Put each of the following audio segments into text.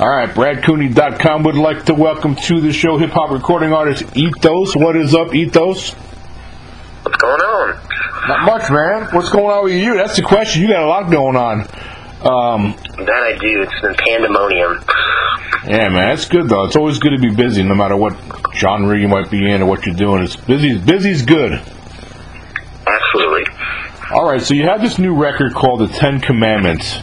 All right, BradCooney.com would like to welcome to the show hip hop recording artist Ethos. What is up, Ethos? What's going on? Not much, man. What's going on with you? That's the question. You got a lot going on. Um, That I do. It's been pandemonium. yeah, man, that's good though. It's always good to be busy, no matter what genre you might be in or what you're doing. It's busy. Busy's good. Absolutely. All right, so you have this new record called The Ten Commandments.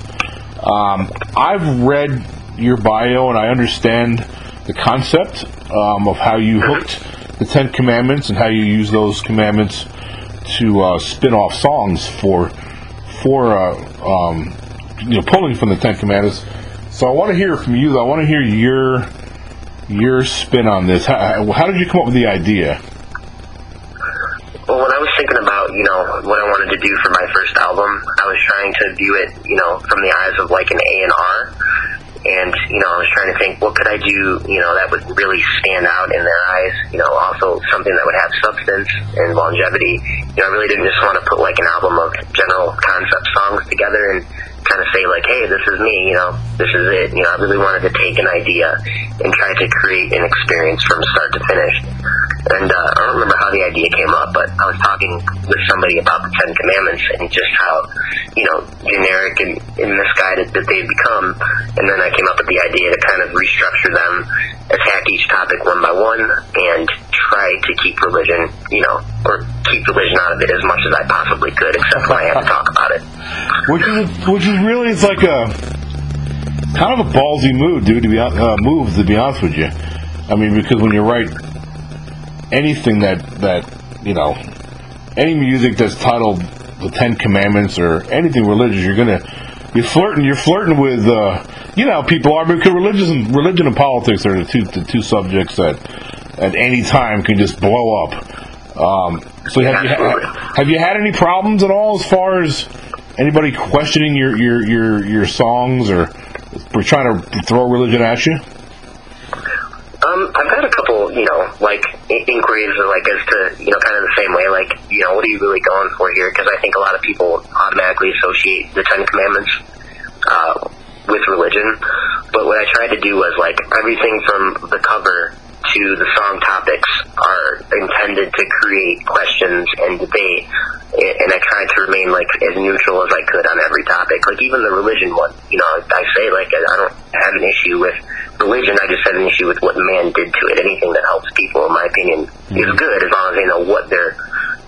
Um, I've read your bio and I understand the concept um, of how you hooked the Ten Commandments and how you use those commandments to uh, spin off songs for for uh, um, you know pulling from the Ten Commandments. So I want to hear from you. I want to hear your your spin on this. How, how did you come up with the idea? Well, when I was thinking about, you know, what I wanted to do for my first album, I was trying to view it, you know, from the eyes of like an A&R. And, you know, I was trying to think, what could I do, you know, that would really stand out in their eyes? You know, also something that would have substance and longevity. You know, I really didn't just want to put like an album of general concept songs together and kind of say like, hey, this is me, you know, this is it. You know, I really wanted to take an idea and try to create an experience from start to finish. And uh, the idea came up, but I was talking with somebody about the Ten Commandments and just how, you know, generic and, and misguided that they've become. And then I came up with the idea to kind of restructure them, attack each topic one by one, and try to keep religion, you know, or keep religion out of it as much as I possibly could, except when I have to talk about it. Which is which is really it's like a kind of a ballsy move, dude. To be uh, move to be honest with you. I mean, because when you write anything that that you know, any music that's titled the Ten Commandments or anything religious, you're gonna you're flirting. You're flirting with uh, you know people are because religion and religion and politics are the two the two subjects that at any time can just blow up. Um, so have you ha- have you had any problems at all as far as anybody questioning your your your, your songs or we're trying to throw religion at you? Um, I've had a couple, you know, like inquiries, like as to, you know, kind of the same way, like, you know, what are you really going for here? Because I think a lot of people automatically associate the Ten Commandments uh, with religion. But what I tried to do was like everything from the cover to the song topics are intended to create questions and debate. And I tried to remain like as neutral as I could on every topic. Like even the religion one, you know, I say like I don't have an issue with religion. I just have an issue with what man did to it. Anything that helps people, in my opinion, is mm-hmm. good as long as they know what they're,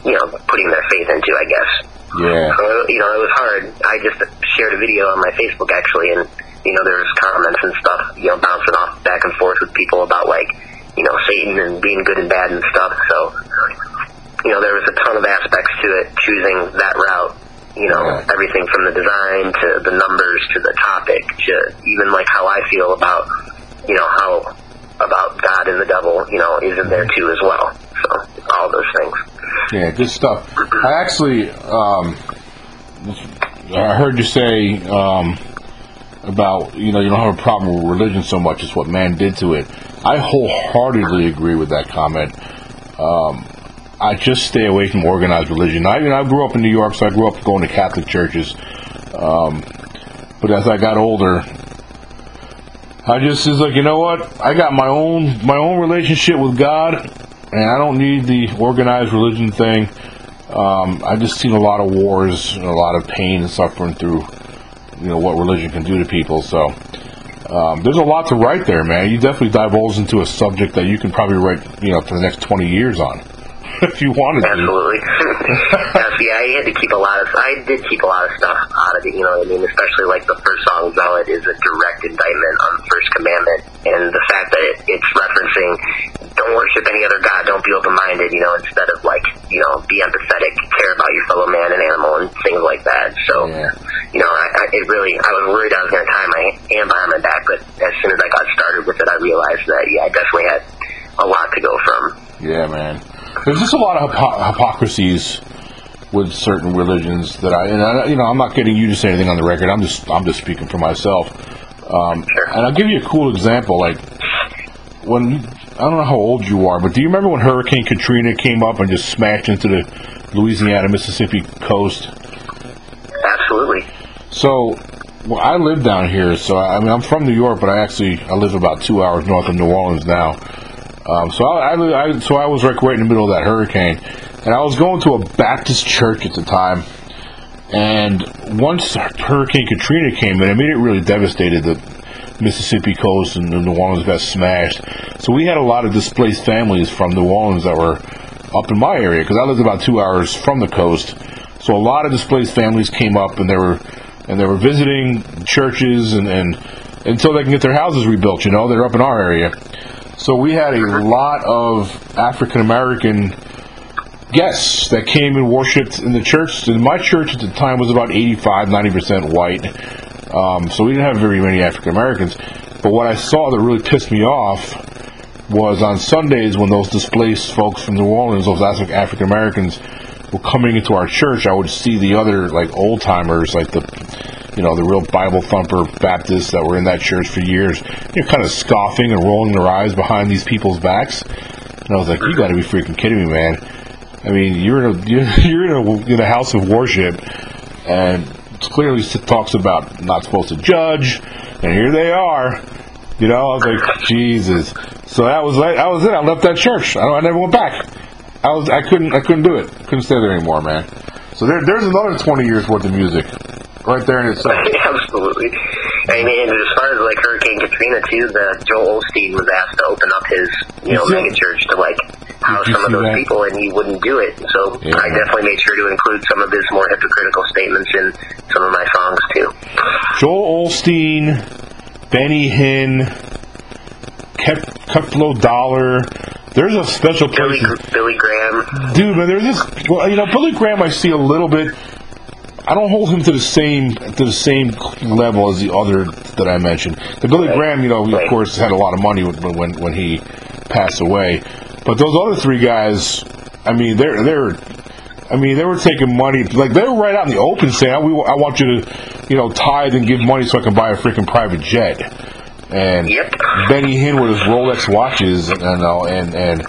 you know, putting their faith into. I guess. Yeah. So, you know, it was hard. I just shared a video on my Facebook actually, and you know, there was comments and stuff, you know, bouncing off back and forth with people about like, you know, Satan and being good and bad and stuff. So, you know, there was a ton of aspects to it. Choosing that route, you know, Yeah. everything from the design to the numbers to the topic to even like how I feel about, you know, how about God and the devil, you know, is in there too as well. So all those things. Yeah, good stuff. I actually, um, I heard you say um, about you know you don't have a problem with religion so much as what man did to it. I wholeheartedly agree with that comment. Um, I just stay away from organized religion. I, you know, I grew up in New York, so I grew up going to Catholic churches. Um, but as I got older, I just is like, you know what? I got my own my own relationship with God, and I don't need the organized religion thing. Um, I just seen a lot of wars and a lot of pain and suffering through, you know, what religion can do to people. So um, there's a lot to write there, man. You definitely divulge into a subject that you can probably write, you know, for the next 20 years on, if you wanted to. Absolutely. yeah, see, I had to keep a lot of. I did keep a lot of stuff out of it. You know what I mean? Especially like the first song, "Zealot," is a direct indictment on the first commandment, and the fact that it, it's referencing, "Don't worship any other god. Don't be open-minded." You know, instead of like, you know, be empathetic, care about your fellow man and animal, and things like that. So, Yeah. you know, I, I, it really. I was worried I was going to tie my hand behind my back, but as soon as I got started with it, I realized that yeah, I definitely had a lot to go from. Yeah, man. There's just a lot of hypo- hypocrisies with certain religions that I, and I, you know, I'm not getting you to say anything on the record. I'm just, I'm just speaking for myself. Um, and I'll give you a cool example. Like when I don't know how old you are, but do you remember when Hurricane Katrina came up and just smashed into the Louisiana Mississippi coast? Absolutely. So well, I live down here, so I, I mean, I'm from New York, but I actually I live about two hours north of New Orleans now. Um, so I, I, I so I was like right in the middle of that hurricane, and I was going to a Baptist church at the time. And once Hurricane Katrina came in, I mean, it really devastated the Mississippi coast, and New Orleans got smashed. So we had a lot of displaced families from New Orleans that were up in my area because I lived about two hours from the coast. So a lot of displaced families came up, and they were and they were visiting churches and, and until they can get their houses rebuilt. You know, they're up in our area. So we had a lot of African American guests that came and worshipped in the church. And my church at the time was about 85, 90% white. Um, so we didn't have very many African Americans. But what I saw that really pissed me off was on Sundays when those displaced folks from New Orleans, those African Americans, were coming into our church, I would see the other like old timers, like the you know the real Bible thumper Baptists that were in that church for years, you know, kind of scoffing and rolling their eyes behind these people's backs. And I was like, you got to be freaking kidding me, man! I mean, you're in a you're in a, in a house of worship, and it clearly talks about not supposed to judge, and here they are. You know, I was like, Jesus. So that was that was it. I left that church. I, I never went back. I was I couldn't I couldn't do it. I Couldn't stay there anymore, man. So there, there's another 20 years worth of music right there in itself. Absolutely. I mean, as far as like Hurricane Katrina too, the Joel Osteen was asked to open up his you know mega church to like some of those that? people, and he wouldn't do it. So yeah. I definitely made sure to include some of his more hypocritical statements in some of my songs too. Joel Osteen, Benny Hinn, Creflo Dollar. There's a special place. Billy, Billy Graham. Dude, man, there's this. Well, you know, Billy Graham, I see a little bit. I don't hold him to the same to the same level as the other that I mentioned. The Billy right. Graham, you know, right. of course, had a lot of money when when when he passed away. But those other three guys, I mean, they're they're. I mean, they were taking money, like they were right out in the open saying, "I, I want you to, you know, tithe and give money so I can buy a freaking private jet." And yep. Benny Hinn with his Rolex watches, you know, and and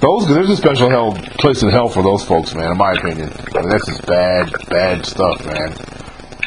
those there's a special hell place in hell for those folks, man. In my opinion, I mean, that's just bad, bad stuff, man.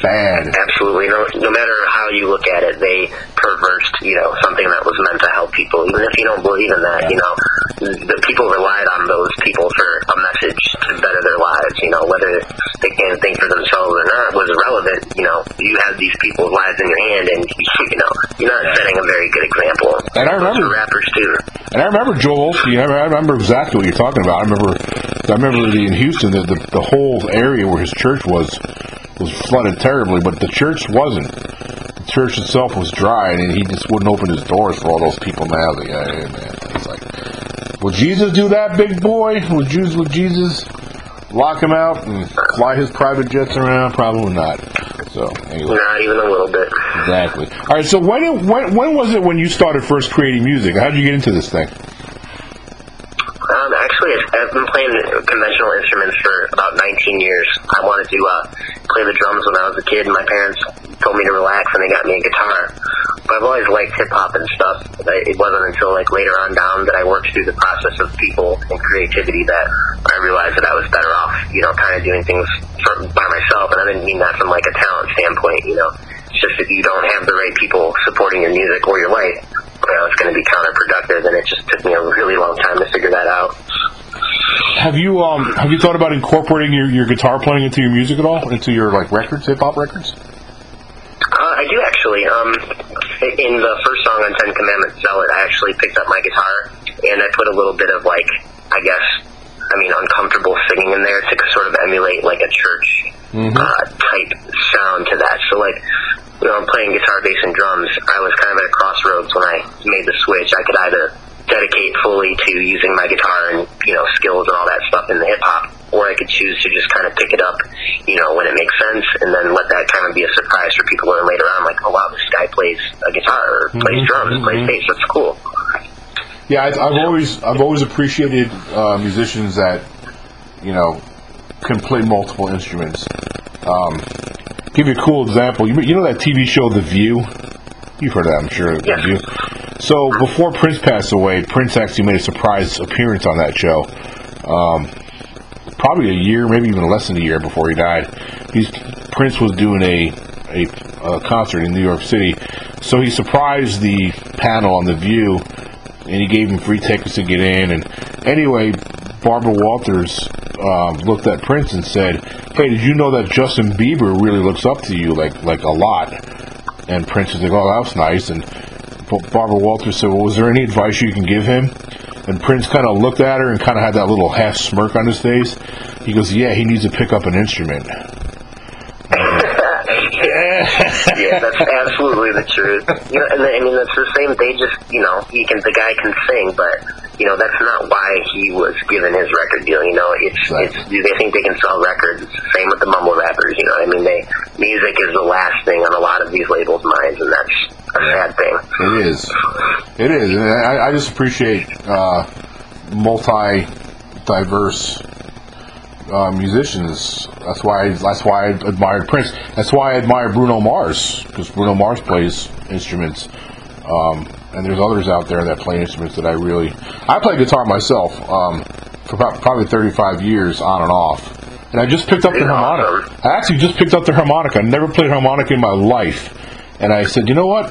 Bad. Absolutely. No, no matter how you look at it, they perversed, you know, something that was meant to help people. Even if you don't believe in that, you know, the people relied on those people for a message to better their lives. You know, whether they can think for themselves or not was irrelevant. You know, you have these people's lives in your hand, and you know, you're not setting a very good example. And I remember rappers too. And I remember Joel Osteen. I remember exactly what you're talking about. I remember, I remember the in Houston, the, the the whole area where his church was was flooded terribly, but the church wasn't. The church itself was dry, and he just wouldn't open his doors for all those people. Now, like, hey, man, would Jesus do that, big boy? Would Jesus? Would Jesus lock him out and fly his private jets around? Probably not. So, anyway. Not even a little bit. Exactly. All right. So when when when was it when you started first creating music? How did you get into this thing? Um, actually, I've been playing conventional instruments for about 19 years. I wanted to uh, play the drums when I was a kid, and my parents told me to relax, and they got me a guitar. But I've always liked hip hop and stuff. It wasn't until like later on down that I worked through the process of people and creativity that I realized that I was better off, you know, kind of doing things for, by myself. And I didn't mean that from like a talent standpoint, you know. It's just if you don't have the right people supporting your music or your life, you know, it's going to be counterproductive, and it just took me a really long time to figure that out. Have you um have you thought about incorporating your, your guitar playing into your music at all, into your like records, hip hop records? Uh, I do actually. Um, in the first song on Ten Commandments, "Zealot," I actually picked up my guitar and I put a little bit of like, I guess, I mean, uncomfortable singing in there to sort of emulate like a church mm-hmm. uh, type sound to that. So like you know, I'm playing guitar, bass, and drums, I was kind of at a crossroads when I made the switch. I could either dedicate fully to using my guitar and you know skills and all that stuff in the hip hop, or I could choose to just kind of pick it up, you know, when it makes sense, and then let that kind of be a surprise for people learn later on. Like, oh wow, this plays a guitar, or plays mm-hmm. drums, mm-hmm. plays bass. That's cool. Yeah, I, I've always I've always appreciated uh, musicians that you know can play multiple instruments. Um, give you a cool example. You, you know that TV show The View? You've heard of that, I'm sure. Yeah. The View. So before Prince passed away, Prince actually made a surprise appearance on that show. Um, probably a year, maybe even less than a year before he died. He's Prince was doing a a a concert in New York City. So he surprised the panel on the View, and he gave him free tickets to get in. And anyway, Barbara Walters um, looked at Prince and said, "Hey, did you know that Justin Bieber really looks up to you like like a lot?" And Prince was like, "Oh, that was nice." And Barbara Walters said, "Well, was there any advice you can give him?" And Prince kind of looked at her and kind of had that little half smirk on his face. He goes, "Yeah, he needs to pick up an instrument." Yeah, that's absolutely the truth. You know, and I mean, that's the same. They just, you know, he can. The guy can sing, but you know, that's not why he was given his record deal. You know, it's Right. it's. Do they think they can sell records? It's the same with the mumble rappers. You know, I mean, they music is the last thing on a lot of these labels' minds, and that's a sad thing. It is. It is. And I, I just appreciate uh, multi diverse uh, musicians. That's why that's why I admired Prince. That's why I admire Bruno Mars because Bruno Mars plays instruments. Um, and there's others out there that play instruments that I really. I play guitar myself um, for about probably 35 years on and off. And I just picked up the harmonica. I actually just picked up the harmonica. I never played harmonica in my life. And I said, you know what?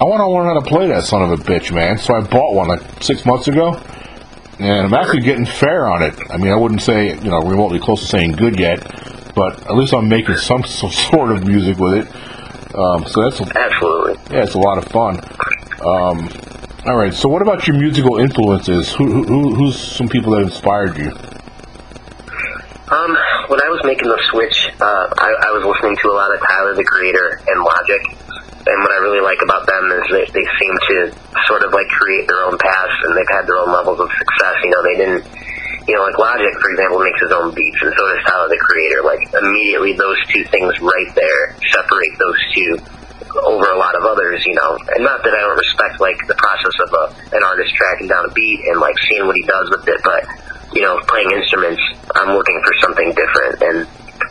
I want to learn how to play that son of a bitch, man. So I bought one like six months ago, and I'm actually getting fair on it. I mean, I wouldn't say you know remotely close to saying good yet, but at least I'm making some, some sort of music with it. Um, so that's Absolutely. yeah, it's a lot of fun. Um, all right, so what about your musical influences? Who, who who's some people that inspired you? Um, when I was making the switch, uh, I, I was listening to a lot of Tyler the Creator and Logic. And what I really like about them is they, they seem to sort of like create their own paths and they've had their own levels of success. You know, they didn't, you know, like Logic, for example, makes his own beats and so does Tyler the Creator. Like immediately those two things right there separate those two over a lot of others, you know. And not that I don't respect like the process of a, an artist tracking down a beat and like seeing what he does with it, but you know, playing instruments, I'm looking for something different. And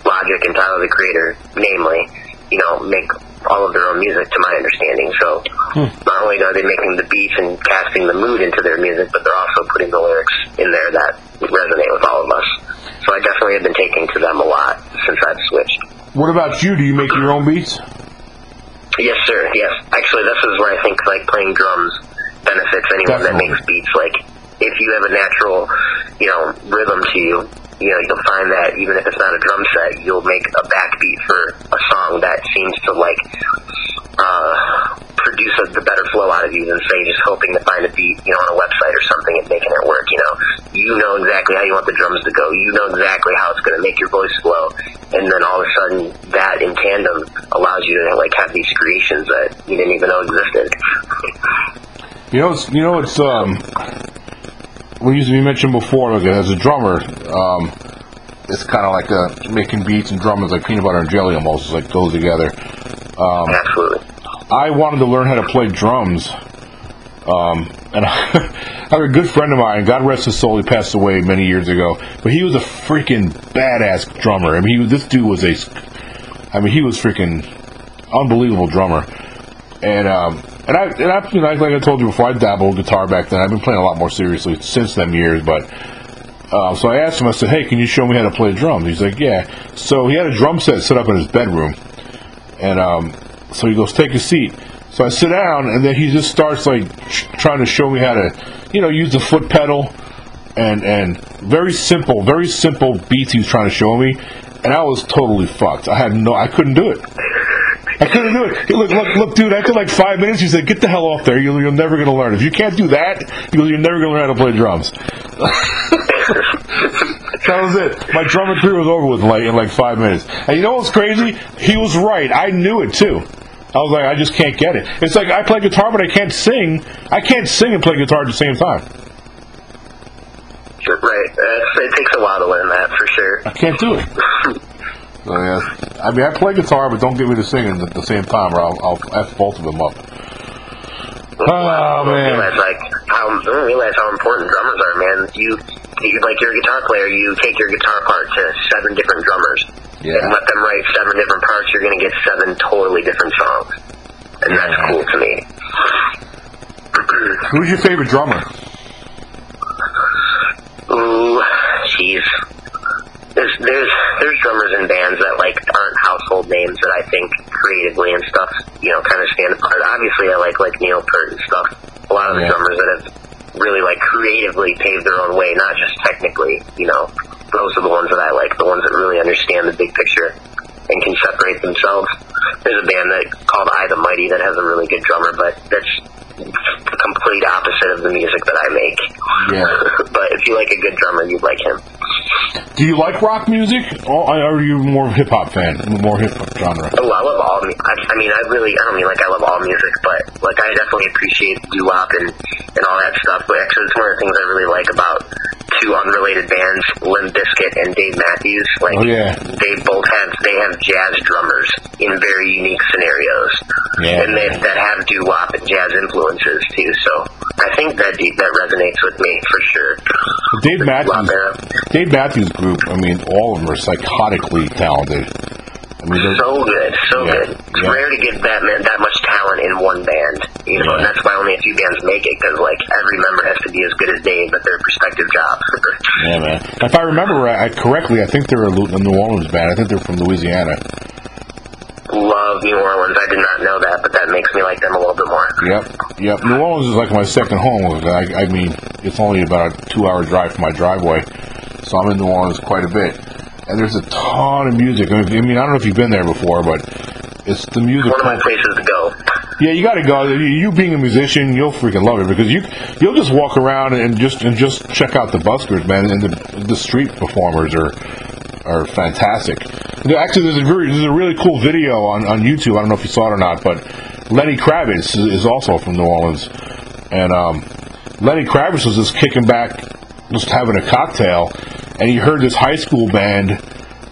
Logic and Tyler the Creator, namely, you know, make all of their own music to my understanding. So hmm. not only are they making the beats and casting the mood into their music, but they're also putting the lyrics in there that resonate with all of us. So I definitely have been taking to them a lot since I've switched. What about you? Do you make your own beats? Yes, sir. Yes. Actually, this is where I think like playing drums benefits anyone that makes beats. Like, if you have a natural, you know, rhythm to you, you know, you'll find that even if it's not a drum set, you'll make a backbeat for a song that seems to like uh, produce a, the better flow out of you than say just hoping to find a beat, you know, on a website or something and making it work. You know, you know exactly how you want the drums to go. You know exactly how it's going to make your voice flow, and then all of a sudden, that in tandem allows you to like have these creations that you didn't even know existed. You know, it's, you know, it's um, we used to be mentioned before. Like as a drummer, um, it's kind of like uh making beats and drumming is like peanut butter and jelly almost. It's like goes together. Um, Absolutely. I wanted to learn how to play drums, um, and I have a good friend of mine. God rest his soul. He passed away many years ago, but he was a freaking badass drummer. I mean, he, was- this dude was a, I mean, he was freaking unbelievable drummer. And um, and I and I you know like I told you before, I dabbled guitar back then. I've been playing a lot more seriously since them years, but. Uh, so I asked him. I said, "Hey, can you show me how to play drums?" He's like, "Yeah." So he had a drum set set up in his bedroom, and um, so he goes, "Take a seat." So I sit down, and then he just starts like tr- trying to show me how to, you know, use the foot pedal, and and very simple, very simple beats he was trying to show me, and I was totally fucked. I had no, I couldn't do it. I couldn't do it. Look, look, look, dude. After like five minutes, he said, "Get the hell off there. You're, you're never gonna learn. If you can't do that, you're never gonna learn how to play drums." that was it. My drumming career was over with in like in like five minutes. And you know what's crazy? He was right. I knew it too. I was like, I just can't get it. It's like I play guitar, but I can't sing. I can't sing and play guitar at the same time. Right. Uh, it takes a while to learn that for sure. I can't do it. oh, yeah. I mean, I play guitar, but don't get me to singing at the same time, or I'll, I'll f both of them up. Oh I man. realize like how I didn't realize how important drummers are, man. You, you like you're a guitar player, you take your guitar part to seven different drummers Yeah. and let them write seven different parts. You're gonna get seven totally different songs, and that's Yeah. cool to me. Who's your favorite drummer? Ooh, jeez. There's drummers in bands that like aren't household names that I think creatively and stuff, you know, kind of stand apart. Obviously, I like like Neil Peart and stuff. A lot of the Yeah. drummers that have really like creatively paved their own way, not just technically. You know, those are the ones that I like, the ones that really understand the big picture and can separate themselves. There's a band that called I the Mighty that has a really good drummer, but that's the complete opposite of the music that I make. Yeah. but if you like a good drummer, you'd like him. Do you like rock music, or are you more of a hip hop fan, more hip hop genre? Oh, I love all. I, I mean, I really. I don't mean like I love all music, but like I definitely appreciate doo wop and and all that stuff. But actually, it's one of the things I really like about two unrelated bands, Limp Bizkit and Dave Matthews. Like, Oh, yeah. they both have they have jazz drummers in very unique scenarios, Yeah. and they that have doo wop and jazz influences too. So I think that that resonates with me for sure. Dave Matthews, Dave Matthews Group. I mean, all of them are psychotically talented. I mean, So good, so Yeah, good. It's yeah. rare to get that man, that much talent in one band, you know, and that's why only a few bands make it because like every member has to be as good as Dave at their respective job. yeah, man. If I remember right, correctly, I think they're a New Orleans band. I think they're from Louisiana. Love New Orleans. I did not know that, but that makes me like them a little bit more. Yep, yep. New Orleans is like my second home. I, I mean, it's only about a two-hour drive from my driveway, so I'm in New Orleans quite a bit. And there's a ton of music. I mean, I mean, I don't know if you've been there before, but it's the music. One of my places to go. Yeah, you got to go. You being a musician, you'll freaking love it because you you'll just walk around and just and just check out the buskers, man, and the the street performers are are fantastic. Actually, there's a very there's a really cool video on on YouTube. I don't know if you saw it or not, but Lenny Kravitz is is also from New Orleans, and um, Lenny Kravitz was just kicking back, just having a cocktail, and he heard this high school band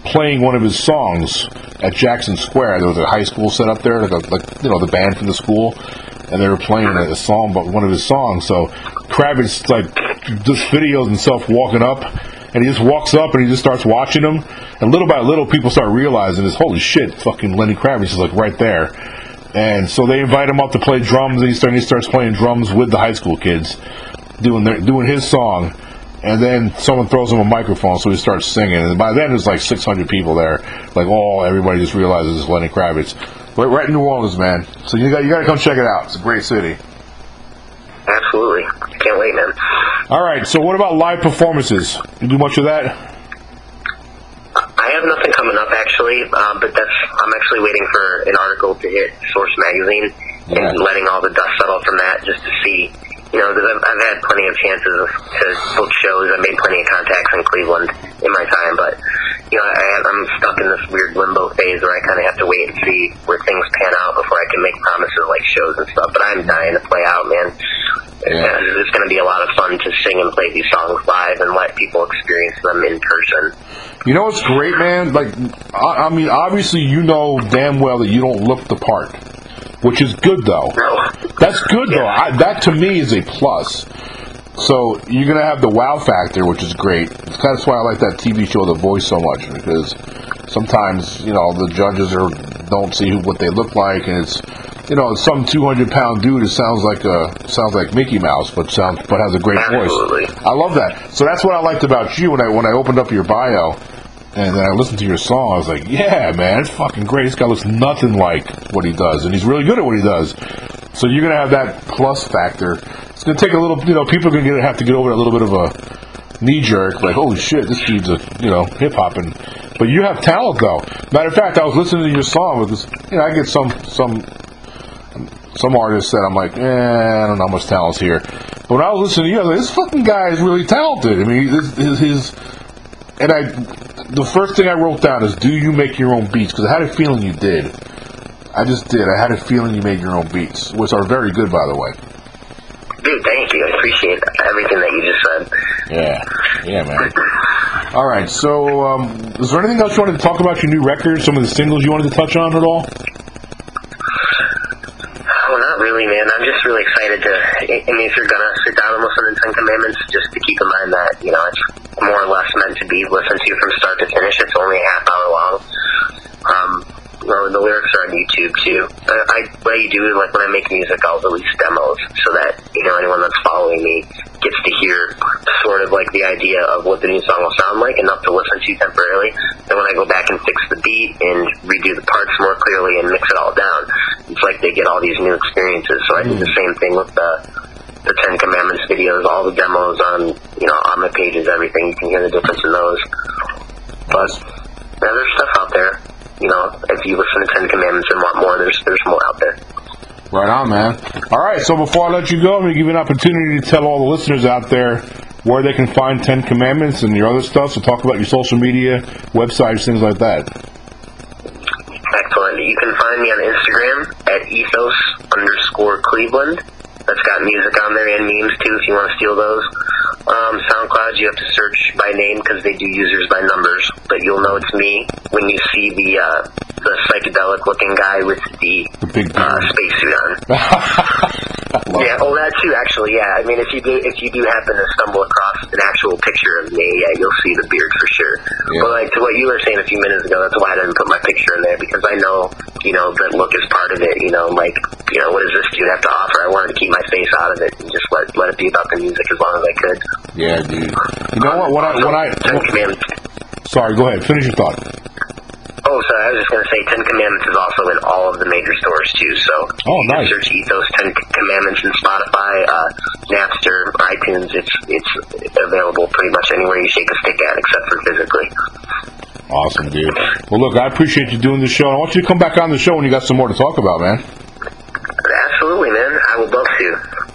playing one of his songs at Jackson Square. There was a high school set up there, like, like you know the band from the school, and they were playing a, song, but one of his songs. So Kravitz like just videos himself walking up, and he just walks up and he just starts watching them, and little by little people start realizing this. Holy shit, fucking Lenny Kravitz is like right there. And so they invite him up to play drums, and he, start, he starts playing drums with the high school kids, doing their, doing his song and then someone throws him a microphone, so he starts singing. And by then, there's like 600 people there. Like, all everybody just realizes it's Lenny Kravitz. Right, right in New Orleans, man. So you got you got to come check it out. It's a great city. Absolutely. Can't wait, man. All right. So what about live performances? You do much of that? I have nothing coming up actually, um, but that's I'm actually waiting for an article to hit Source magazine Yeah. and letting all the dust settle from that just to see, you know, because I've, I've had plenty of chances to book shows. I've made plenty of contacts in Cleveland in my time, but you know, I, I'm stuck in this weird limbo phase where I kind of have to wait and see where things pan out before I can make promises like shows and stuff. But I'm dying to play out, man. Yeah. Uh, It's going to be a lot of fun to sing and play these songs live and let people experience them in person. You know what's great, man? Like, I, I mean, obviously, you know damn well that you don't look the part, which is good though. That's good though. I, that to me is a plus. So you're gonna have the wow factor, which is great. That's why I like that TV show, The Voice, so much because sometimes you know the judges are don't see who, what they look like, and it's you know some 200 pound dude. It sounds like a sounds like Mickey Mouse, but sounds but has a great Absolutely. voice. I love that. So that's what I liked about you when I when I opened up your bio. And then I listened to your song. I was like, "Yeah, man, it's fucking great. This guy looks nothing like what he does, and he's really good at what he does." So you're gonna have that plus factor. It's gonna take a little, you know, people are gonna have to get over a little bit of a knee jerk, like, "Holy shit, this dude's a, you know, hip hop." And but you have talent, though. Matter of fact, I was listening to your song because, you know, I get some some some artists that I'm like, eh, I don't know how much talent's here. But when I was listening to you, I was like, this fucking guy is really talented. I mean, his, his, his and I, the first thing I wrote down is, do you make your own beats? Because I had a feeling you did. I just did. I had a feeling you made your own beats, which are very good, by the way. Dude, thank you. I appreciate everything that you just said. Yeah, yeah, man. All right. So, um, is there anything else you wanted to talk about your new record? Some of the singles you wanted to touch on at all? Oh, not really, man. I'm just really excited to. I I mean, if you're gonna sit down and listen to Ten Commandments, just to keep in mind that you know it's more or less meant to be listened to from start to finish. It's only a half hour long. Um, you the lyrics are on YouTube too. I, I what I do is like when I make music, I'll release demos so that you know anyone that's following me gets to hear sort of like the idea of what the new song will sound like, enough to listen to temporarily. Then when I go back and fix the beat and redo the parts more clearly and mix it all down, it's like they get all these new experiences. So I do the same thing with the the Ten Commandments videos, all the demos on you know on my pages, everything. You can hear the difference in those. But yeah, there's stuff out there. You know, if you listen to Ten Commandments and want more, there's there's more out there. Right on, man. All right, so before I let you go, I'm going to give you an opportunity to tell all the listeners out there where they can find Ten Commandments and your other stuff. So talk about your social media, websites, things like that. Excellent. You can find me on Instagram at ethos underscore Cleveland. That's got music on there and memes too if you want to steal those. Um, SoundCloud, you have to search by name because they do users by numbers, but you'll know it's me when you see the uh, the psychedelic looking guy with the, The big uh, spacesuit on. Yeah, oh, that too. Actually, yeah. I mean, if you do, if you do happen to stumble across an actual picture of me, yeah, you'll see the beard for sure. Yeah. But like to what you were saying a few minutes ago, that's why I didn't put my picture in there because I know, you know, that look is part of it. You know, like, you know, what does this dude have to offer? I wanted to keep my face out of it and just let let it be about the music as long as I could. Yeah, dude. You know what? What I, what I, Commandments. sorry, go ahead. Finish your thought. Oh, so I was just going to say, Ten Commandments is also in all of the major stores too. So Oh, nice. search Ethos Ten Commandments in Spotify, uh, Napster, iTunes. It's it's available pretty much anywhere you shake a stick at, except for physically. Awesome, dude. Well, look, I appreciate you doing the show. I want you to come back on the show when you got some more to talk about, man. Absolutely, man. I would love to.